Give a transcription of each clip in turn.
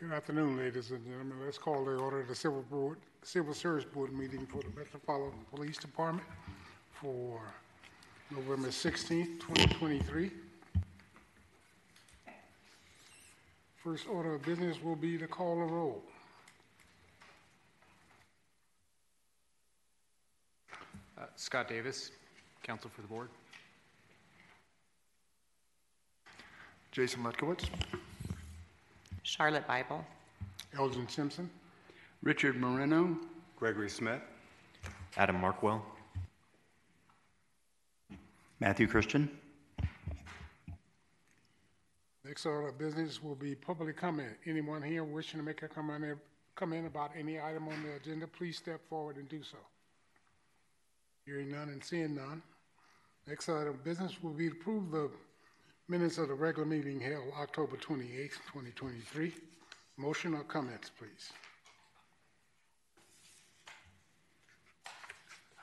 Good afternoon, ladies and gentlemen. Let's call the order of the Civil Board, Civil Service Board meeting for the Metropolitan Police Department for November 16th, 2023. First order of business will be to call a roll. Uh, Scott Davis, counsel for the board. Jason Letkowitz. Charlotte Bible. Elgin Simpson, Richard Moreno. Gregory Smith. Adam Markwell. Matthew Christian. Next order of business will be public comment. Anyone here wishing to make a comment, comment about any item on the agenda, please step forward and do so. Hearing none and seeing none. Next item of business will be to approve the minutes of the regular meeting held October 28th, 2023. Motion or comments, please?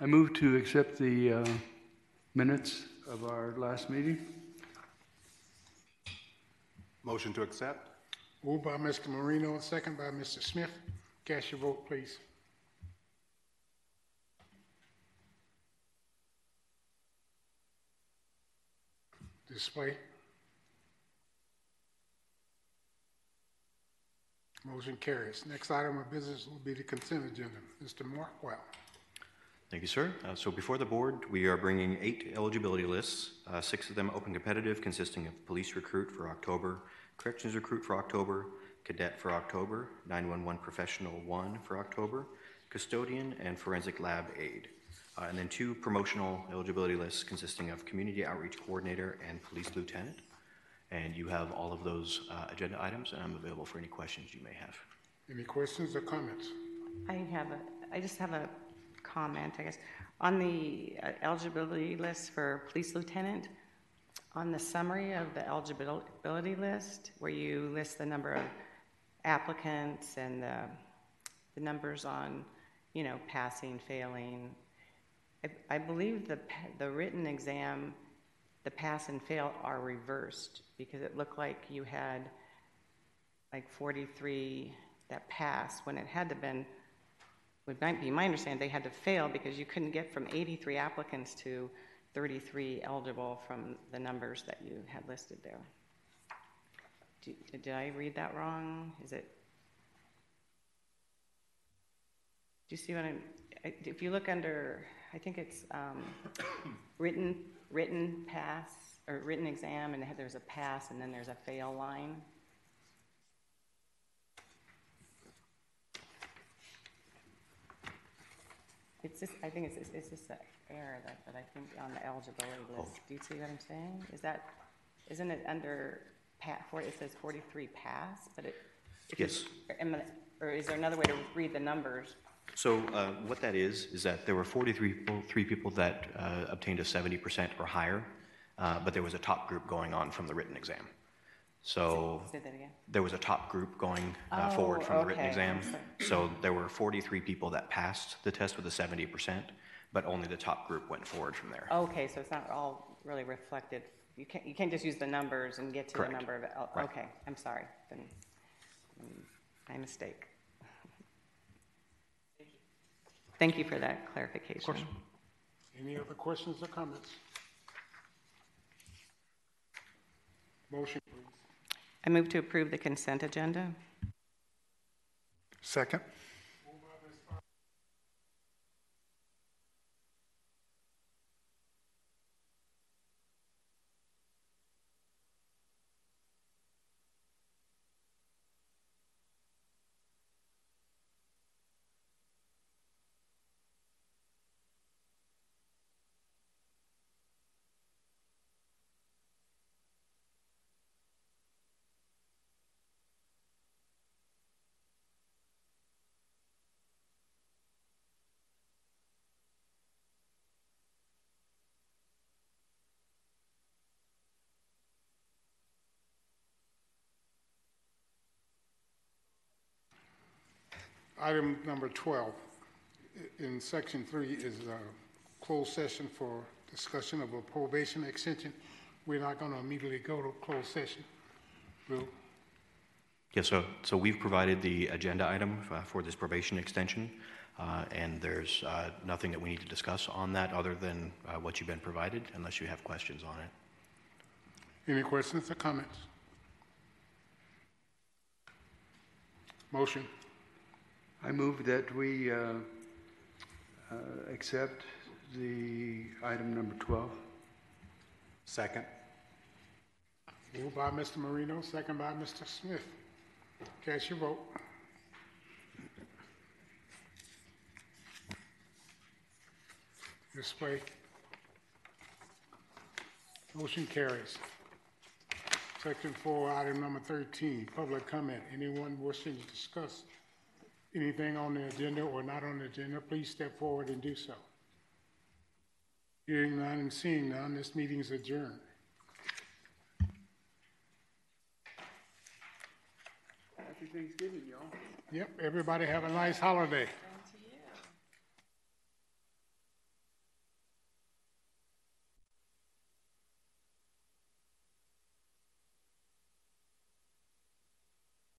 I move to accept the uh, minutes of our last meeting. Motion to accept. Moved by Mr. Marino, second by Mr. Smith. Cast your vote, please. Display. Motion carries. Next item of business will be the consent agenda. Mr. Markwell. Thank you, sir. Uh, so before the board, we are bringing eight eligibility lists, uh, six of them open competitive, consisting of police recruit for October, corrections recruit for October, cadet for October, 911 professional one for October, custodian, and forensic lab aide. Uh, and then two promotional eligibility lists consisting of community outreach coordinator and police lieutenant. And you have all of those uh, agenda items, and I'm available for any questions you may have. Any questions or comments? I have a, I just have a comment, I guess. On the uh, eligibility list for police lieutenant, on the summary of the eligibility list, where you list the number of applicants and the, the numbers on, you know, passing, failing, I, I believe the, the written exam, the pass and fail are reversed because it looked like you had like 43 that passed when it had to been would might be my understanding they had to fail because you couldn't get from 83 applicants to 33 eligible from the numbers that you had listed there. Do, did I read that wrong? Is it? Do you see what I'm? If you look under, I think it's um, written written pass or written exam, and there's a pass, and then there's a fail line. It's just, I think it's, it's, it's just an error that, that I think on the eligibility oh. list. Do you see what I'm saying? Is that, isn't it under, pa- for, it says 43 pass, but it, Yes. am I- or is there another way to read the numbers? So uh, what that is is that there were 43 people, three people that uh, obtained a 70% or higher, uh, but there was a top group going on from the written exam. So Say again. there was a top group going uh, Oh, forward from the written exam. So there were 43 people that passed the test with a 70%, but only the top group went forward from there. Okay, so it's not all really reflected. You can't, you can't just use the numbers and get to Correct. the number of, it. Oh, Right. okay, I'm sorry, then, mm, my mistake. Thank you for that clarification. Of course. Any other questions or comments? Motion, please. I move to approve the consent agenda. Second. Item number 12, in section three is a closed session for discussion of a probation extension. We're not going to immediately go to closed session. We'll Yeah, so, so we've provided the agenda item uh, for this probation extension, uh, and there's uh, nothing that we need to discuss on that other than uh, what you've been provided, unless you have questions on it. Any questions or comments? Motion. I move that we uh, uh, accept the item number 12. Second. Moved by Mr. Marino, second by Mr. Smith. Cast your vote. Display. Motion carries. Section four, item number thirteen, public comment. Anyone wishing to discuss anything on the agenda or not on the agenda, please step forward and do so. Hearing none and seeing none, this meeting is adjourned. Happy Thanksgiving, y'all. Yep, everybody have a nice holiday.